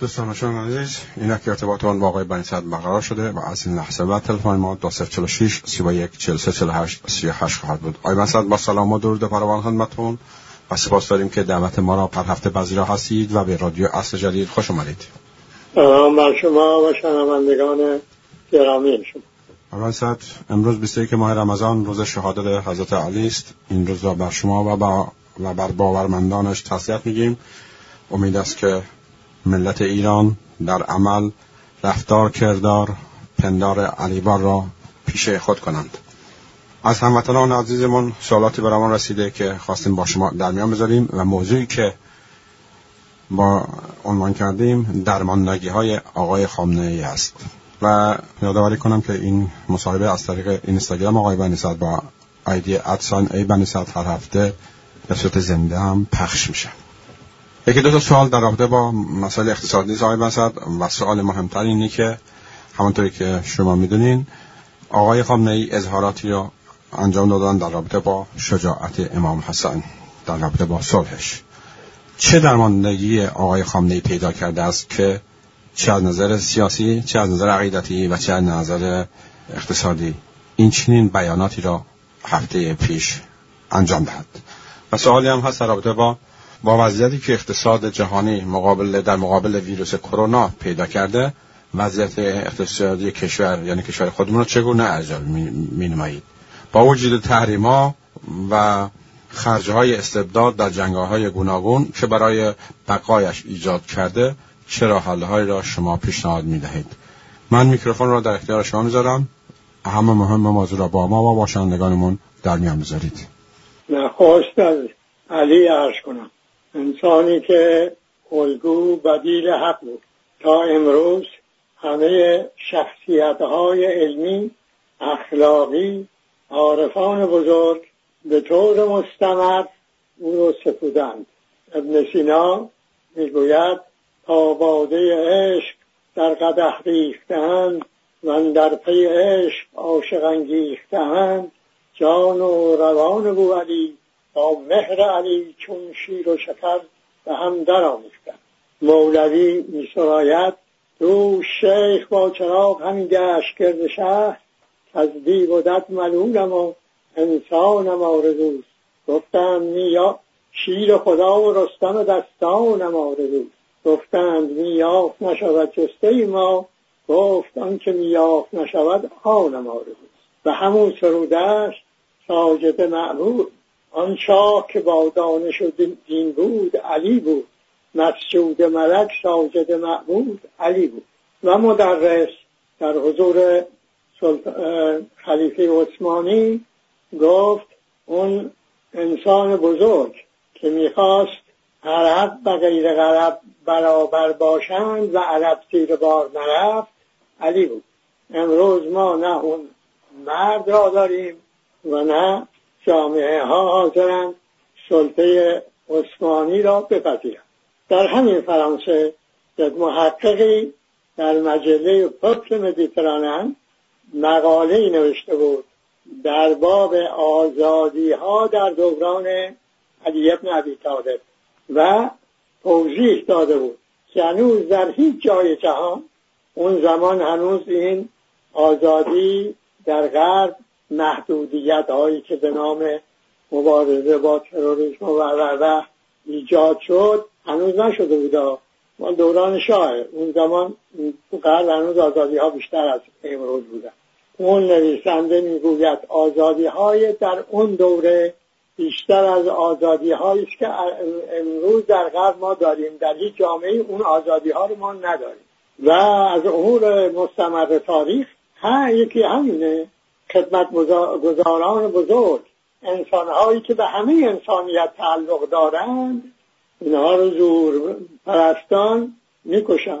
دوستان شما عزیز این که ارتباط با آقای بنی صد برقرار شده و از این لحظه بعد تلفن ما 2046 31 43 48 38 خواهد بود. آقای بنی با سلام و درود فراوان خدمتتون. و سپاس داریم که دعوت ما را پر هفته پذیرا هستید و به رادیو اصل جدید خوش آمدید. بر شما و شنوندگان گرامی شما. آقای صد امروز 21 ماه رمضان روز شهادت حضرت علی است. این روز را بر شما و, با و بر باورمندانش تسلیت میگیم. امید است که ملت ایران در عمل رفتار کردار پندار علیبار را پیش خود کنند. از هموطنان عزیزمون سوالاتی برمان رسیده که خواستیم با شما در میان بذاریم و موضوعی که با عنوان کردیم درماندگی های آقای خامنه ای است. و یادآوری کنم که این مصاحبه از طریق اینستاگرام آقای بنیصد با آیدی ادسان ای بنیصد هر هفته به صورت زنده هم پخش میشه. یکی دو تا سوال در رابطه با مسائل اقتصادی آقای بنیصد و سوال مهمتر اینه که همونطوری که شما می‌دونین آقای خامنه ای اظهاراتی رو انجام دادن در رابطه با شجاعت امام حسن در رابطه با صلحش. چه درماندگی آقای خامنه پیدا کرده است که چه از نظر سیاسی چه از نظر عقیدتی و چه از نظر اقتصادی این چنین بیاناتی را هفته پیش انجام دهد؟ و سوالی هم هست در رابطه با با وضعیتی که اقتصاد جهانی مقابل در مقابل ویروس کرونا پیدا کرده وضعیت اقتصادی کشور یعنی کشور خودمون رو چگونه ارجال می نمایید با وجود تحریما و خرجهای استبداد در جنگاه های گوناگون که برای بقایش ایجاد کرده چرا حلهایی را شما پیشنهاد می دهید من میکروفون را در اختیار شما می‌ذارم. همه مهم موضوع را با ما و با شنوندگانمون در میان بذارید. از علی عرض کنم. انسانی که الگو بدیل حق بود. تا امروز همه شخصیت های علمی اخلاقی عارفان بزرگ به طور مستمر او را سپودند. ابن سینا می‌گوید تا باده عشق در قدح ریختند و در پی عشق عاشق انگیختند جان و روان بو علی با مهر علی چون شیر و شکر به هم درآمیختند مولوی میسراید دو شیخ با چراغ همی گشت کرد شهر از بی بودت ملولم و انسانم آرزوست گفتند یا شیر خدا و رستم دستانم آرزوست گفتند میافت نشود جسته ما. گفت آنکه میافت نشود آنم آرزوست و همون سرودش ساجد معبود آن شاه که با دانش و دین بود علی بود. مسجود ملک ساجد معبود علی بود. و مدرس در حضور خلیفه عثمانی گفت اون انسان بزرگ که می‌خواست عرب و غیر عرب برابر باشند و عرب زیر بار نرفت علی بود. امروز ما نه اون مرد را داریم و نه جامعه ها حاضرند سلطه عثمانی را بپذیرند. در همین فرانسه یک محققی در مجله پپل مدیترانن مقاله ای نوشته بود در باب آزادی ها در دوران علی ابن عبی طالب و توضیح داده بود که هنوز در هیچ جای جهان اون زمان هنوز این آزادی در غرب محدودیت هایی که به نام مبارزه با تروریسم و و ایجاد شد هنوز نشده بود. ما دوران شاه اون زمان تو هنوز آزادی ها بیشتر از امروز بودن. اون نویسنده می‌گوید آزادی های در اون دوره بیشتر از آزادی هایی که امروز در غرب ما داریم. در هیچ جامعه اون آزادی ها رو ما نداریم. و از امور مستمر تاریخ ها یکی همینه. خدمت گزاران بزرگ انسان هایی که به همه انسانیت تعلق دارند اینها رو زور پرستان می‌کشن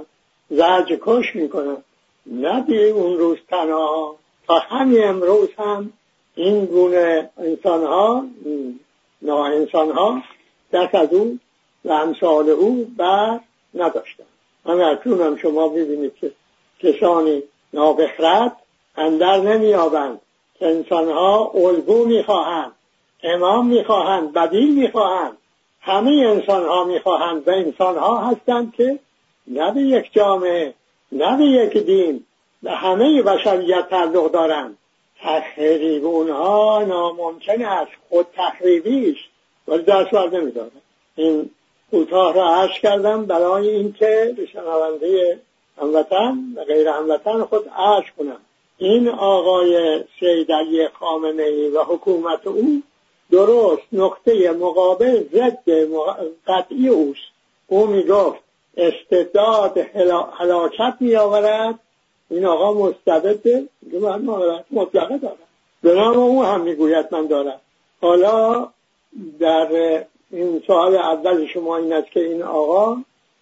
زرج کش می‌کنن نه اون روز تنها تا همین امروز هم این گونه انسان ها نا انسان ها دست از او و امثال او بر نداشتن همه اکنون هم شما ببینید که کسانی نابخرد اندر انسان ها الگو می‌خواهند امام می‌خواهند بدیل می‌خواهند. همه انسان ها می‌خواهند و انسان ها هستند که نه به یک جامعه نه به یک دین به همه بشریت تعلق دارند. تخریب اونها ناممکن است. خود تخریبیش ولی دست بر این کوتاه را عرض کردم برای اینکه به شنونده هموطن و غیر هموطن خود عرض کنم. این آقای سید علی خامنه ای و حکومت او درست نقطه مقابل ضد قطعی اوست. او می‌گفت استعداد حلاکت می آورد این آقا مستبده من مطلقه دارم به نام او هم می‌گوید من دارم. حالا در این سوال اول شما این است که این آقا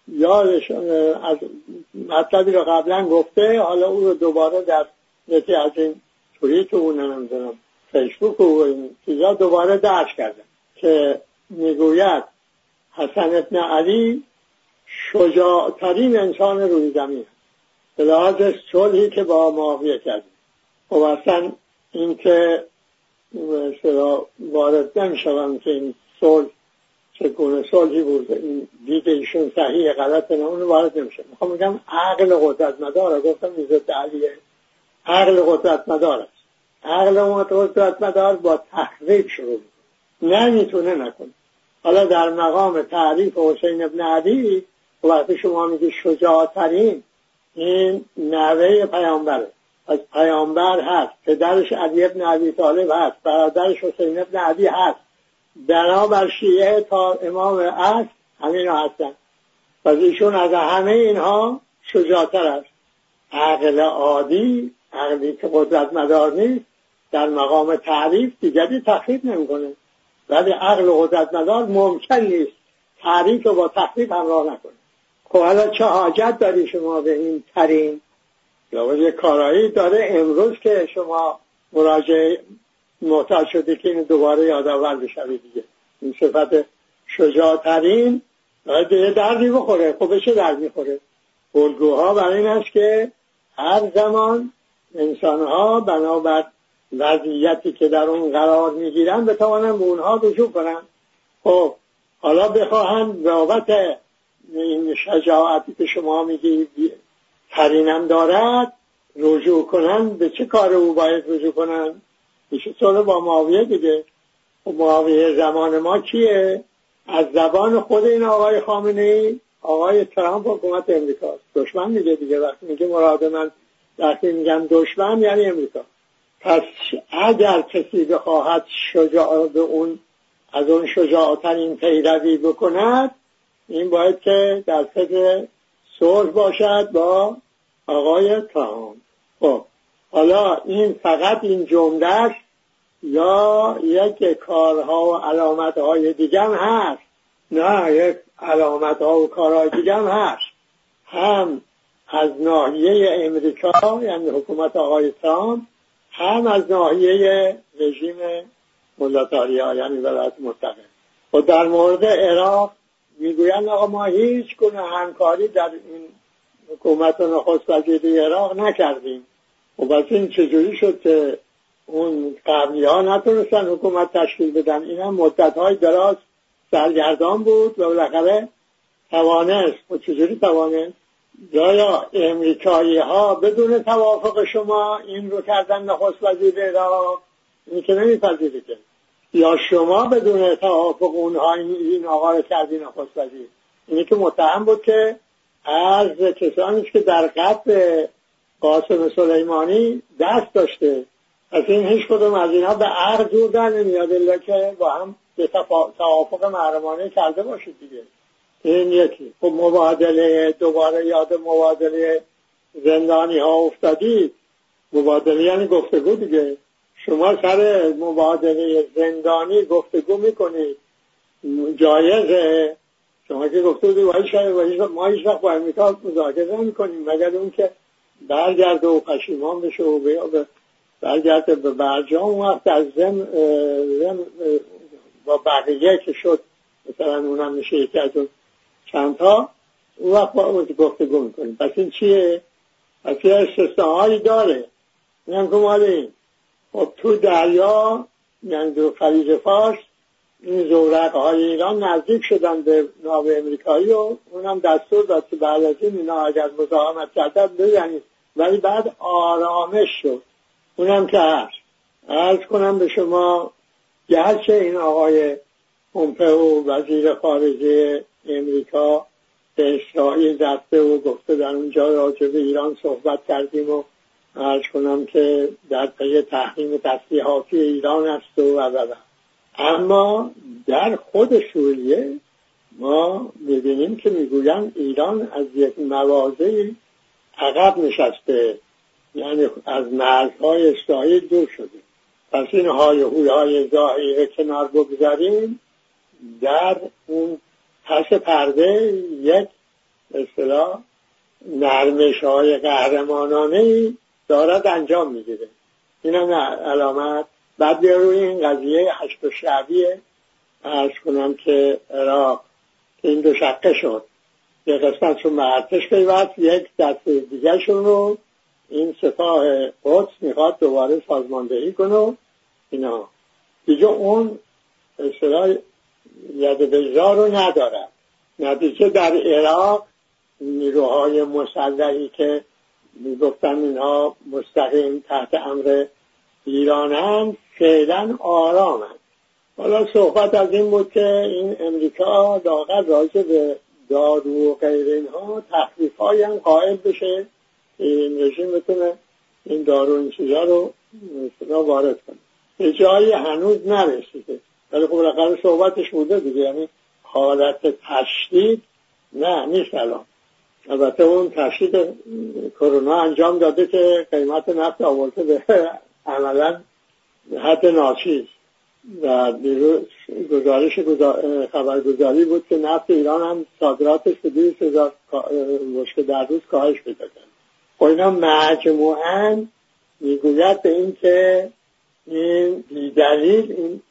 یادش از مطلبی رو قبلا گفته حالا او رو دوباره در یکی از این توییت او نمی‌دونم فیسبوک و این چیزا دوباره درش کرده که می‌گوید حسن ابن علی شجاعترین انسان روی زمین به لحاظ صلحی که با معاویه کرد خب اصلا این که وارد نمی‌شوم که این صلح چگونه صلحی بود این دید ایشون صحیح غلط نه اون وارد نمیشه می‌خوام میگم عقل قدرت مدار گفتم می‌زد علیه عقل قدرت مدار است. عقل قدرت مدار با تخریب شروع نمی‌تونه نکنه. حالا در مقام تعریف حسین ابن علی وقتی شما میگی شجاعترین این نوه پیامبره. از پیامبر هست پدرش علی ابن عبی طالب هست برادرش حسین ابن عبی هست. بنابر شیعه تا امام عصر همین هستن. و ایشون از همه اینها شجاعتر است. عقل عادی عقلی که قدرت مدار نیست در مقام تعریف دیگری تخریب نمی‌کنه. ولی عقل قدرت مدار ممکن نیست تعریف رو با تخریب همراه نکنه. خب حالا چه حاجت داری شما به این ترین؟ یا یه کارایی داره امروز که شما مراجعه محتاج شده که این دوباره یادآور بشوی دیگه. این صفت شجاعترین به دردی بخوره. خب چه درد می‌خوره؟ الگوها برای این است که هر زمان انسانها بنابر وضعیتی که در اون قرار می‌گیرن بتوانن به اونها رجوع کنن. خب حالا بخواهند بابت این شجاعتی که شما میگی ترینم دارد رجوع کنن به چه کار او باید رجوع کنن؟ میشه با معاویه دیگه. و خب معاویه زمان ما کیه؟ از زبان خود این آقای خامنه ای آقای ترامپ حکومت امریکاست. دشمن میگه دیگه وقتی میگه مراد من وقتی میگم دشمن یعنی امریکا. پس اگر کسی بخواهد شجاع به اون از اون شجاعترین پیروی بکند این باید که در فکر صلح باشد با آقای ترامپ. خب حالا این فقط این جمله یا یک کارها و علامت های دیگه هست؟ نه یک علامت ها و کارهای دیگه هست. هم از ناحیه امریکا یعنی حکومت آقای ترامپ هم از ناحیه رژیم ملاتاریا یعنی ولایت متحد. و در مورد عراق می‌گویند آقا ما هیچ گونه همکاری در این حکومت نخست وزیری عراق نکردیم. و خب بس این چجوری شد که اون قبلی ها نتونستن حکومت تشکیل بدن؟ این هم مدت های دراز سرگردان بود و بالاخره توانست. و خب چجوری توانست؟ یا امریکایی ها بدون توافق شما این رو کردن نخست وزیر عراق این که نمیپذیری که یا شما بدون توافق اونها این آقا رو کردین نخست وزیر. اینی که متهم بود که از کسانی که در قتل قاسم سلیمانی دست داشته از این هیچ کدوم از اینا به عرض جور در نمیاد الا که با هم به توافق محرمانه کرده باشید دیگه. این یکی. خب مبادله دوباره یاد مبادله زندانی ها افتادید. مبادله یعنی گفتگو دیگه. شما سر مبادله زندانی گفتگو می‌کنید. جایزه شما که گفته بودید ما هیچ وقت با امریکا مذاکره نمی‌کنیم. مگر اون که برگرده و پشیمان بشه و برگرده به برجام. اون وقت از زم, زم با بقیه که شد مثلا اونم میشه یکی از اون چندها اون وقت با اون گفتگو می‌کنیم. پس این چیه؟ پس یه استثناهایی داره. این هم که خب تو دریا یعنی دو خلیج فارس این زورق های ایران نزدیک شدن به ناو امریکایی و اونم دستور داد که بعد از این اینا اگر مزاحمت کردن بزنید. ولی بعد آرامش شد. اونم که هست ارز کنم به شما گرچه این آقای پومپئو وزیر خارجه امریکا به اسرائیل رفته و گفته در اونجا راجع به ایران صحبت کردیم و ارز کنم که در پی تحریم تسلیحاتی ایران است و و اما در خود سوریه ما می‌بینیم که می‌گویند ایران از یک موازه عقب نشسته یعنی از مرزهای اسرائیل دور شده. پس این های هوی های ظاهری کنار بگذاریم در اون پس پرده یک اصطلاح نرمش های قهرمانانه دارد انجام می‌گیره. این هم علامت. بعد روی این قضیه هشت و شعبیه. ارز کنم که عراق این دو شقه شد. یه قسمت چون ارتش پیوست یک دست دیگه رو این سپاه قدس می‌خواد دوباره سازماندهی کنه. اینا. دیگه اون اصطلاح ید رو ندارد نتیجه در عراق نیروهای مسلحی که می‌گفتن اینها مستقیم تحت امر ایرانند فعلا آرامند. حالا صحبت از این بود که این امریکا لاغر راجع به دارو و غیر اینها تخلیف هم قائل بشه این رژیم بتونه این دارو این چیزا رو وارد کنه. به جایی هنوز نرسیده. ولی خب رقم صحبتش بوده دیگه یعنی حالت تشدید نه نیست الان. البته اون تشدید کرونا انجام داده که قیمت نفت آورده به عملا حد ناچیز. و گزارش خبرگزاری بود که نفت ایران هم صادراتش به دویست هزار مشکل در روز کاهش پیدا کرد. خب اینا مجموعا می‌گوید به این که این بیدلیل این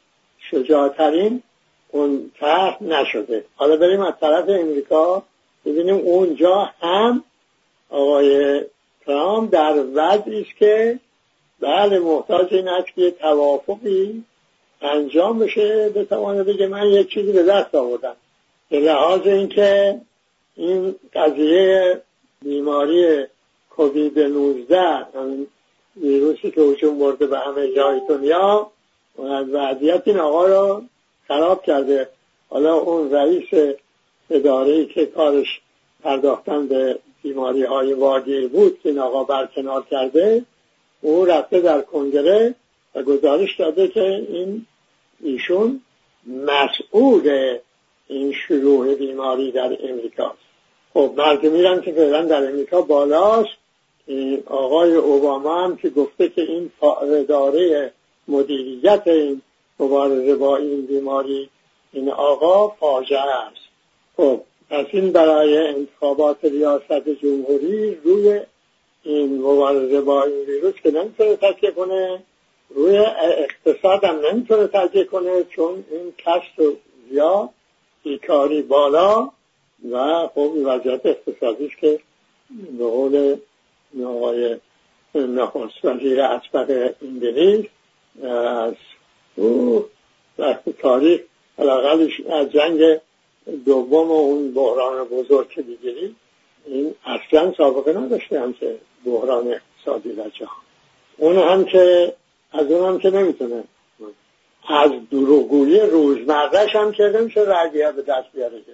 شجاعترین اون طرح نشده. حالا بریم از طرف امریکا. ببینیم اونجا هم آقای ترامپ در وضعی است که بله محتاج این است که توافقی انجام بشه. بتوانه بگه من یک چیزی به دست آوردم. به لحاظ اینکه این قضیه بیماری کووید 19 ویروسی که هجوم برده به همه جای دنیا وضعیت این آقا رو خراب کرده. حالا اون رئیس اداره که کارش پرداختن به بیماری های واگیر بود که این آقا برکنار کرده او رفته در کنگره و گزارش داده که این ایشون مسئول این شروع بیماری در امریکاست خب مرگ میرن که فعلا در امریکا بالاست. آقای اوباما هم که گفته که این اداره مدیریت این مبارزه با این بیماری این آقا فاجعه است. خب پس این برای انتخابات ریاست جمهوری روی این مبارزه با این ویروس که نمی‌تونه تکیه کنه روی اقتصاد هم نمی‌تونه تکیه کنه چون این کشت زیاد بیکاری بالا و خب وضعیت اقتصادیش که به قول آقای نخست وزیر اسبق انگلیس از او وقت تاریخ حداقلش از جنگ دوم و اون بحران بزرگ که بگیرید این اصلا سابقه نداشته همچه بحران اقتصادی در جهان. اون هم که از اون هم که نمی‌تونه. از دروغگویی روزمرهش هم که نمیشه رگیه به دست بیاره که.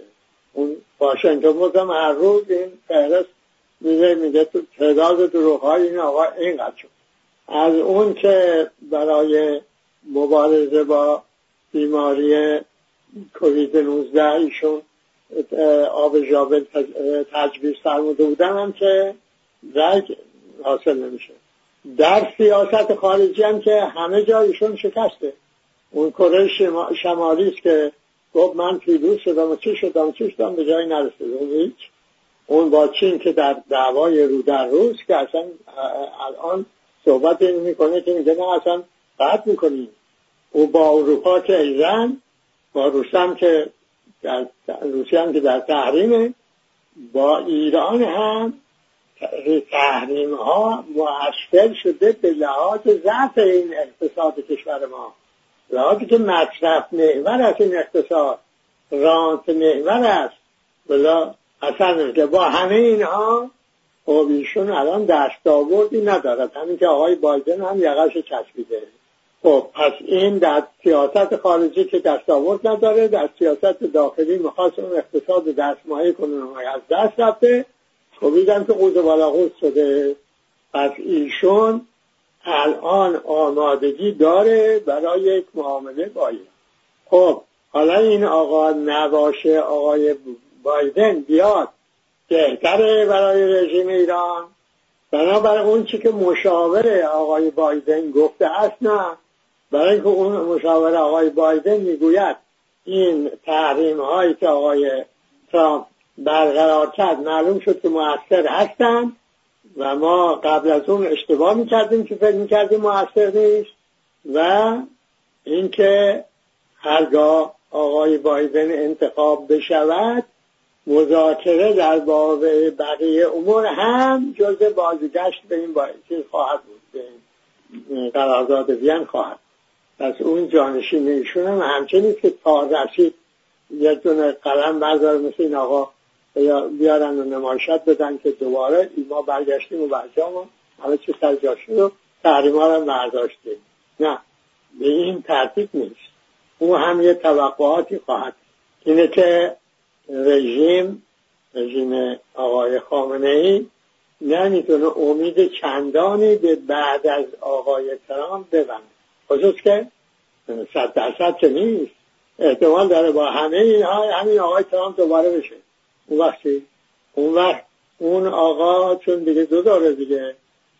اون واشنگتن بودم هر روز این فهرست میگه میگه تو تعداد دروغ های این آقا اینقدر شد. از اون که برای مبارزه با بیماری کووید 19 ایشون آب ژاول تجویز فرموده بودن هم که رگ حاصل نمیشه. در سیاست خارجی هم که همه جا ایشون شکسته. اون کره شمالی است که گفت من پیروز شدم و چی شدم و چی شدم به جایی نرسید اون هیچ. اون با چین که در دعوای رو در روز که اصلا الان صحبت این می‌کنه که میگه نه اصلا قطع می‌کنیم. او با اروپا که ایران با روسیه که در روسیه هم که در تحریمه با ایران هم تحریم ها مؤثر شده به لحاظ ضعف این اقتصاد کشور ما. لحاظی که مصرف محور از این اقتصاد رانت محور است. بلا اصلا که با همه اینها خب ایشون الان دستاوردی ندارد همین که آقای بایدن هم یقش چسبیده. خب پس این در سیاست خارجی که دستاورد نداره در سیاست داخلی می‌خواست اون اقتصاد دستمایه کنه از دست رفته. خب که قوز بالا شده. پس ایشون الان آمادگی داره برای یک معامله با خب حالا این آقا نباشه آقای بایدن بیاد. بهتره برای رژیم ایران. بنابر اون چی که مشاور آقای بایدن گفته است نه. برای اینکه اون مشاور آقای بایدن می‌گوید این تحریم هایی که آقای ترامپ برقرار کرد معلوم شد که موثر هستند و ما قبل از اون اشتباه می‌کردیم که فکر می‌کردیم موثر نیست و اینکه هرگاه آقای بایدن انتخاب بشود مذاکره در باب بقیه امور هم جز بازگشت به این چیز خواهد بود. به قرارداد وین خواهد. پس اون جانشین ایشون هم همچنین که تا رسید یه دونه قلم بردار مثل این آقا بیارن و نمایشت بدن که دوباره ما برگشتیم و برجام همه چی سر جا شد و تحریم ها رو برداشتیم. نه به این ترتیب نیست. او هم یه توقعاتی خواهد. اینه که رژیم رژیم آقای خامنه ای نمی‌تونه امید چندانی به بعد از آقای ترامپ ببنده. خصوص که صد درصد که نیست. احتمال داره با همه اینها همین آقای ترامپ دوباره بشه. اون وقتی اون وقت اون آقا چون دیگه دو داره دیگه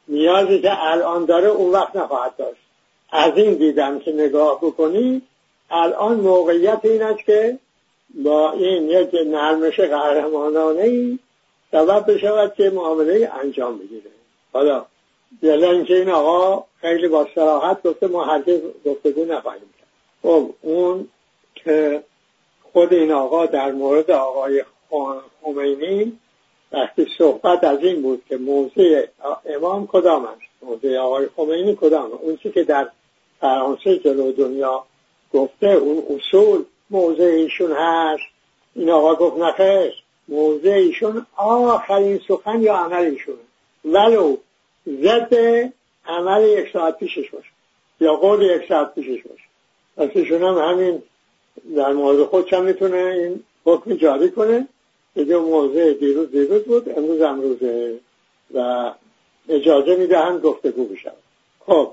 نیازی که الان داره اون وقت نخواهد داشت. از این دیدم که نگاه بکنی الان موقعیت این است که با این یک نرمش قهرمانانه ای سبب بشود که معامله انجام بگیره. حالا یلا اینکه این آقا خیلی با سراحت گفته ما هرگز گفتگو نخواهیم کرد. خب اون که خود این آقا در مورد آقای خمینی وقتی صحبت از این بود که موضع امام کدام است؟ موضع آقای خمینی کدام؟ اون چی که در فرانسه جلو دنیا گفته اون اصول موضع ایشون هست. این آقا گفت نخیر موضع ایشون آخرین سخن یا عمل ایشون ولو ضد عمل یک ساعت پیشش باشه. یا قول یک ساعت پیشش باشه. پس ایشون هم همین در مورد خودش هم می‌تونه این حکم جاری کنه. که موضع دیروز دیروز بود امروز امروزه و اجازه می‌دهند گفتگو بشود خب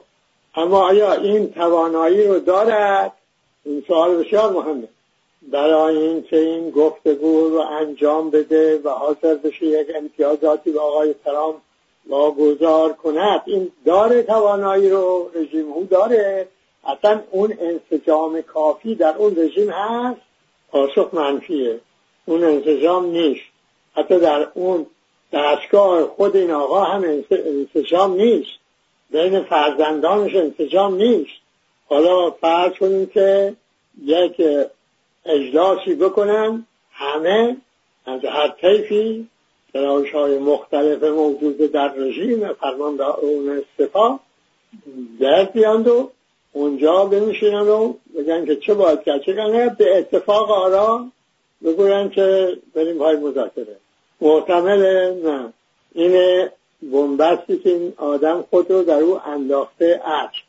اما آیا این توانایی رو دارد؟ این سوال بسیار مهمه. برای اینکه این گفتگو رو انجام بده و حاضر بشه یک امتیازاتی به آقای ترامپ واگذار کند این داره توانایی رو رژیم او داره. اصلا اون انسجام کافی در اون رژیم هست؟ پاسخ منفیه. اون انسجام نیست. حتی در اون دستگاه خود این آقا هم انسجام نیست. بین فرزندانش انسجام نیست. حالا فرض کنیم که یک اجلاسی بکنن همه از هر طیفی تراش های مختلف موجود در رژیم فرمان اون استفا در بیاند و اونجا بمیشینن و بگن که چه باید کرد چه به اتفاق آرا بگوین که بریم های مذاکره. محتمل نه. این بومبستی که این آدم خود رو در او انداخته عشق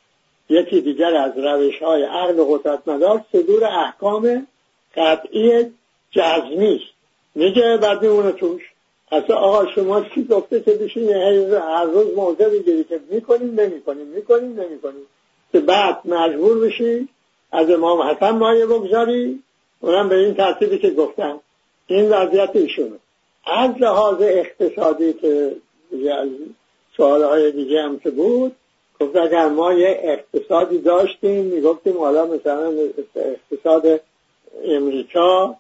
یکی دیگر از روش های عقل قدرت مدار صدور احکام قطعی جزمی است. میگه بعد میمونه توش. اصلا آقا شما چی گفته که بشین هر روز موضع بگیری که می‌کنیم نمی‌کنیم می‌کنیم نمی‌کنیم. که بعد مجبور بشی از امام حسن مایه بگذاری. اونم به این ترتیبی که گفتم این وضعیت ایشونه. از لحاظ اقتصادی که سوالهای دیگه هم که بود گفت اگر ما یه اقتصادی داشتیم می‌گفتیم حالا مثلا اقتصاد امریکا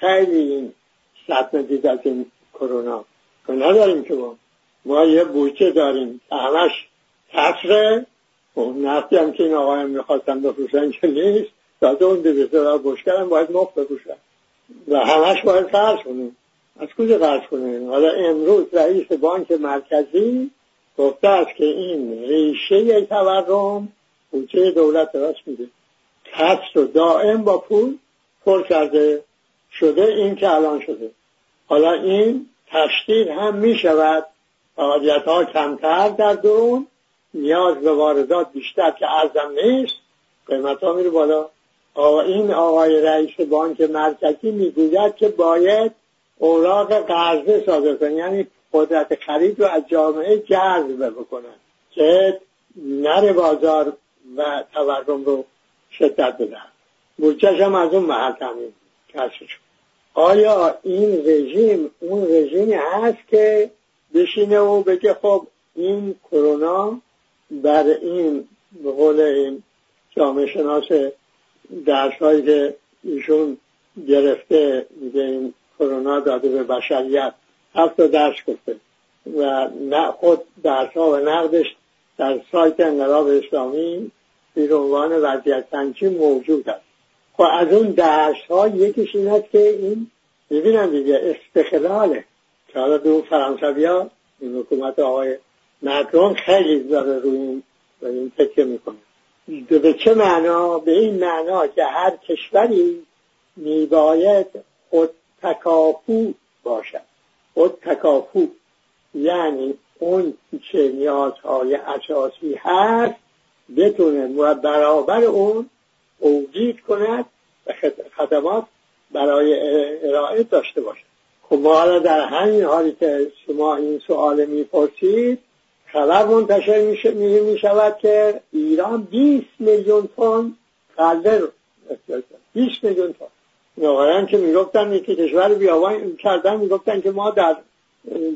خیلی صدمه دید از این کرونا. که نداریم که ما. ما یه بوچه داریم. همش کسره و نفتی هم که این آقای می‌خواستم بفروشن که نیست. تازه اون دویست دلار بشکرم باید مفت بفروشن. و همش باید قرض کنیم. از کجا قرض کنیم؟ حالا امروز رئیس بانک مرکزی گفته است که این ریشه تورم بودجه دولت راست میده. کس رو دائم با پول پر کرده شده این که الان شده. حالا این تشدید هم می شود فعالیت ها کمتر در درون نیاز به واردات بیشتر که ارزم نیست قیمت ها میره بالا. این آقای رئیس بانک مرکزی می‌گوید که باید اوراق قرضه صادر کنن یعنی قدرت خرید رو از جامعه جذب بکنن که نر بازار و تورم رو شدت بدن. بودجهش هم از اون محل کسش آیا این رژیم اون رژیمی هست که بشینه و بگه خب این کرونا بر این به قول این جامعه شناس درس که ایشون گرفته میگه این کرونا داده به بشریت هفت درس گفته. و خود درس ها و نقدش در سایت انقلاب اسلامی به عنوان وضعیت سنجی موجود است. خب از اون درس ها یکیش این است که این می‌بینم دیگه استقلاله که حالا دو فرانسوی ها این حکومت آقای مکرون خیلی داره روی این و این تکیه می‌کنه. به چه معنا؟ به این معنا که هر کشوری میباید خود تکافو باشد. خود تکافو یعنی اون چه نیازهای اساسی هست بتونه برابر اون توجید کند و خدمات برای ارائه داشته باشد. خب حالا در همین حالی که شما این سوال می‌پرسید خبر منتشر میشه می شود که ایران 20 میلیون تن رو 20 میلیون تن. نوغران که می‌گفتن یکی کشور بیابان کردن می‌گفتن که ما در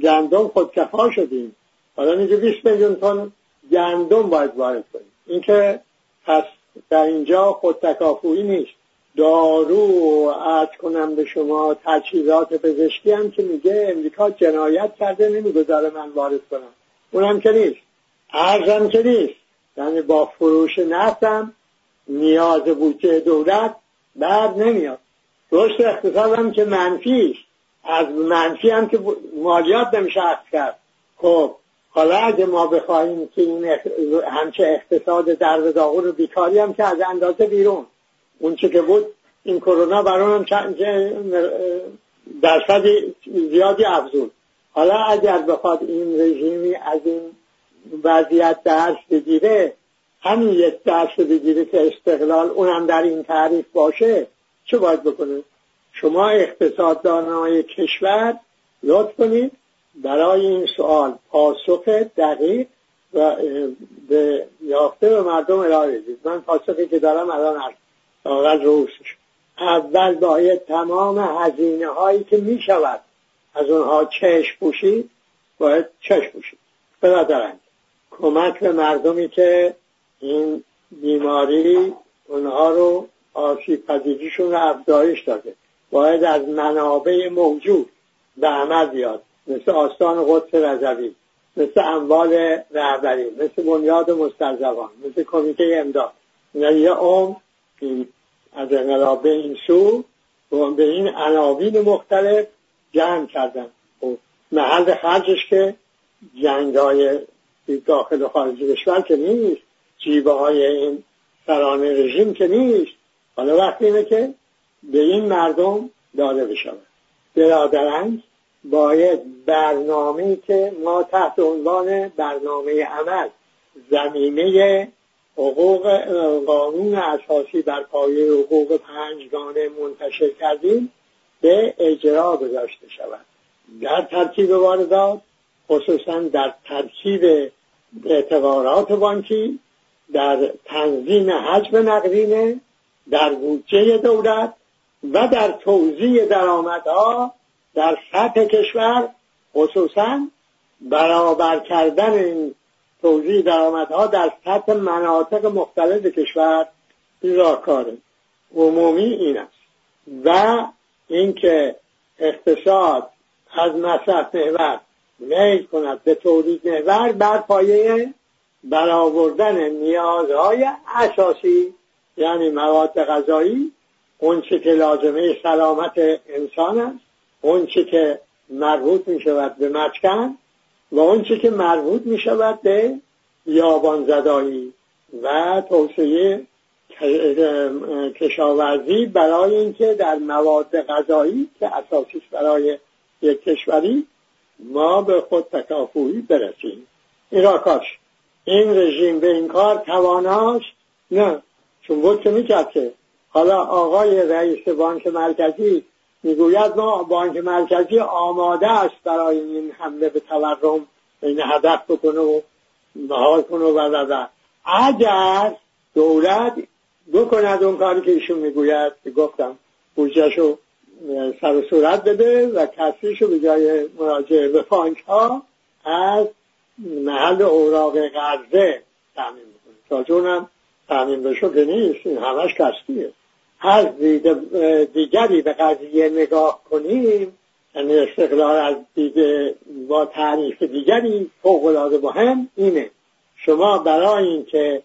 گندم خودکفا شدیم. حالا میگه 20 میلیون تن گندم باید وارد کنیم. اینکه پس در اینجا خودتکافویی نیست. دارو ارز کنم به شما تجهیزات پزشکی هم که میگه امریکا جنایت کرده نمی‌گذاره من وارد کنم. اونم که نیست. ارزم که نیست. یعنی با فروش نفتم نیاز بودجه دولت بعد نمیاد. رشد اقتصاد هم که منفی از منفی هم که مالیات نمیشه کرد. خب حالا اگه ما بخواهیم که این همچه اقتصاد در رو بیکاری هم که از اندازه بیرون. اون چه که بود این کرونا برای هم درصد زیادی افزود. حالا اگر بخواد این رژیمی از این وضعیت درس بگیره همین یک درس بگیره که استقلال اونم در این تعریف باشه چه باید بکنه؟ شما اقتصاددانای کشور لطف کنید برای این سوال. پاسخ دقیق و به یافته به مردم ارائه بدید. من پاسخی که دارم الان از کاغذ روشش اول باید تمام هزینه هایی که می شود از اونها چشم پوشید باید چشم پوشید. برادرند کمک به مردمی که این بیماری اونها رو آسیب پذیریشون رو افزایش داده. باید از منابع موجود به عمل بیاد. مثل آستان قدس رضوی مثل اموال رهبری مثل بنیاد مسترزوان مثل کمیته امداد. یعنی یه عمر از انقلاب این سو به این عناوین مختلف جمع کردن. خب محل خرجش که جنگ های داخل و خارج کشور که نیست جیبه های این سران رژیم که نیست. حالا وقتی اینه که به این مردم داده بشود. برادران باید برنامه که ما تحت عنوان برنامه عمل زمینه حقوق قانون اساسی بر پایه حقوق پنجگانه منتشر کردیم به اجرا گذاشته شود. در ترکیب واردات خصوصا در ترکیب اعتبارات بانکی در تنظیم حجم نقدینه در بودجه دولت و در توزیع درآمدها در سطح کشور خصوصا برابر کردن این توزیع درآمدها در سطح مناطق مختلف کشور راهکار عمومی این است. و اینکه اقتصاد از مصرف محور میل کند به تولید محور بر پایه برآوردن نیازهای اساسی یعنی مواد غذایی اونچه که لازمه سلامت انسان است اونچه که مربوط می شود به مسکن و اونچه که مربوط می شود به یابان زدایی و توسعه کشاورزی برای اینکه در مواد غذایی که اساسی برای یک کشوری ما به خود تکافویی برسیم. این کاش این رژیم به این کار تواناست؟ نه. چون می‌کرد که حالا آقای رئیس بانک مرکزی می‌گوید ما بانک مرکزی آماده است برای این حمله به تورم این هدف بکنه و نهار کنه و و اگر دولت بکند اون کاری که ایشون می‌گوید گفتم بودجهشو سر و صورت بده و کسریشو به جای مراجعه به بانک ها از محل اوراق قرضه تعمین بکنه. تا هم تعمین بشو که نیست این همش کسریه هر دیگری به قضیه نگاه کنیم یعنی استقلال از دید با تعریف دیگری فوق العاده مهم اینه. شما برای اینکه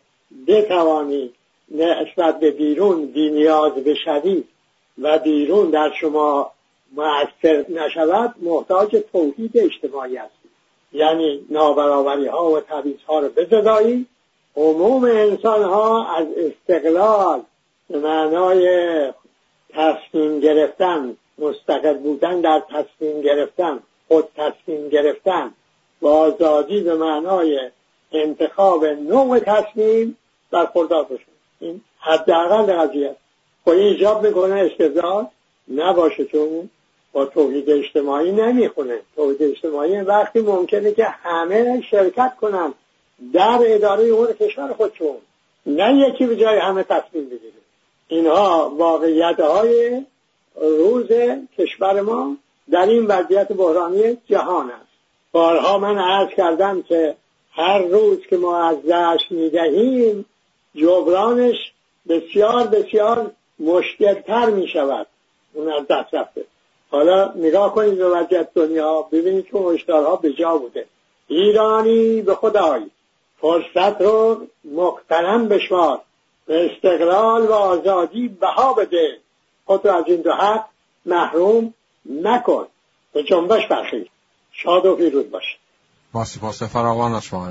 بتوانید نسبت به بیرون بینیاز بشوید و بیرون در شما مؤثر نشود محتاج توحید اجتماعی هستید یعنی نابرابری ها و تبعیض ها رو بزدایید عموم انسان ها از استقلال به معنای تصمیم گرفتن مستقل بودن در تصمیم گرفتن خود تصمیم گرفتن. و آزادی به معنای انتخاب نوع تصمیم برخوردار بشن. این حداقل قضیه. است خب این ایجاب می‌کنه استبداد؟ نباشه چون با توحید اجتماعی نمی‌خونه. توحید اجتماعی وقتی ممکنه که همه شرکت کنن. در اداره امور کشور خودشون نه یکی به جای همه تصمیم بگیره اینها واقعیت های روز کشور ما در این وضعیت بحرانی جهان است. بارها من عرض کردم که هر روز که ما از دست می‌دهیم جبرانش بسیار بسیار مشکلتر می شود اون از دست رفته. حالا نگاه کنید به وضعیت دنیا ببینید که هشدارها به جا بوده. ایرانی به خدای. فرصت رو مقتنم بشمار. به استقلال و آزادی بها بده. خود رو از این دو حق محروم نکن. به جنبش برخیز شاد و پیروز باشه با سپاس فراوان از شما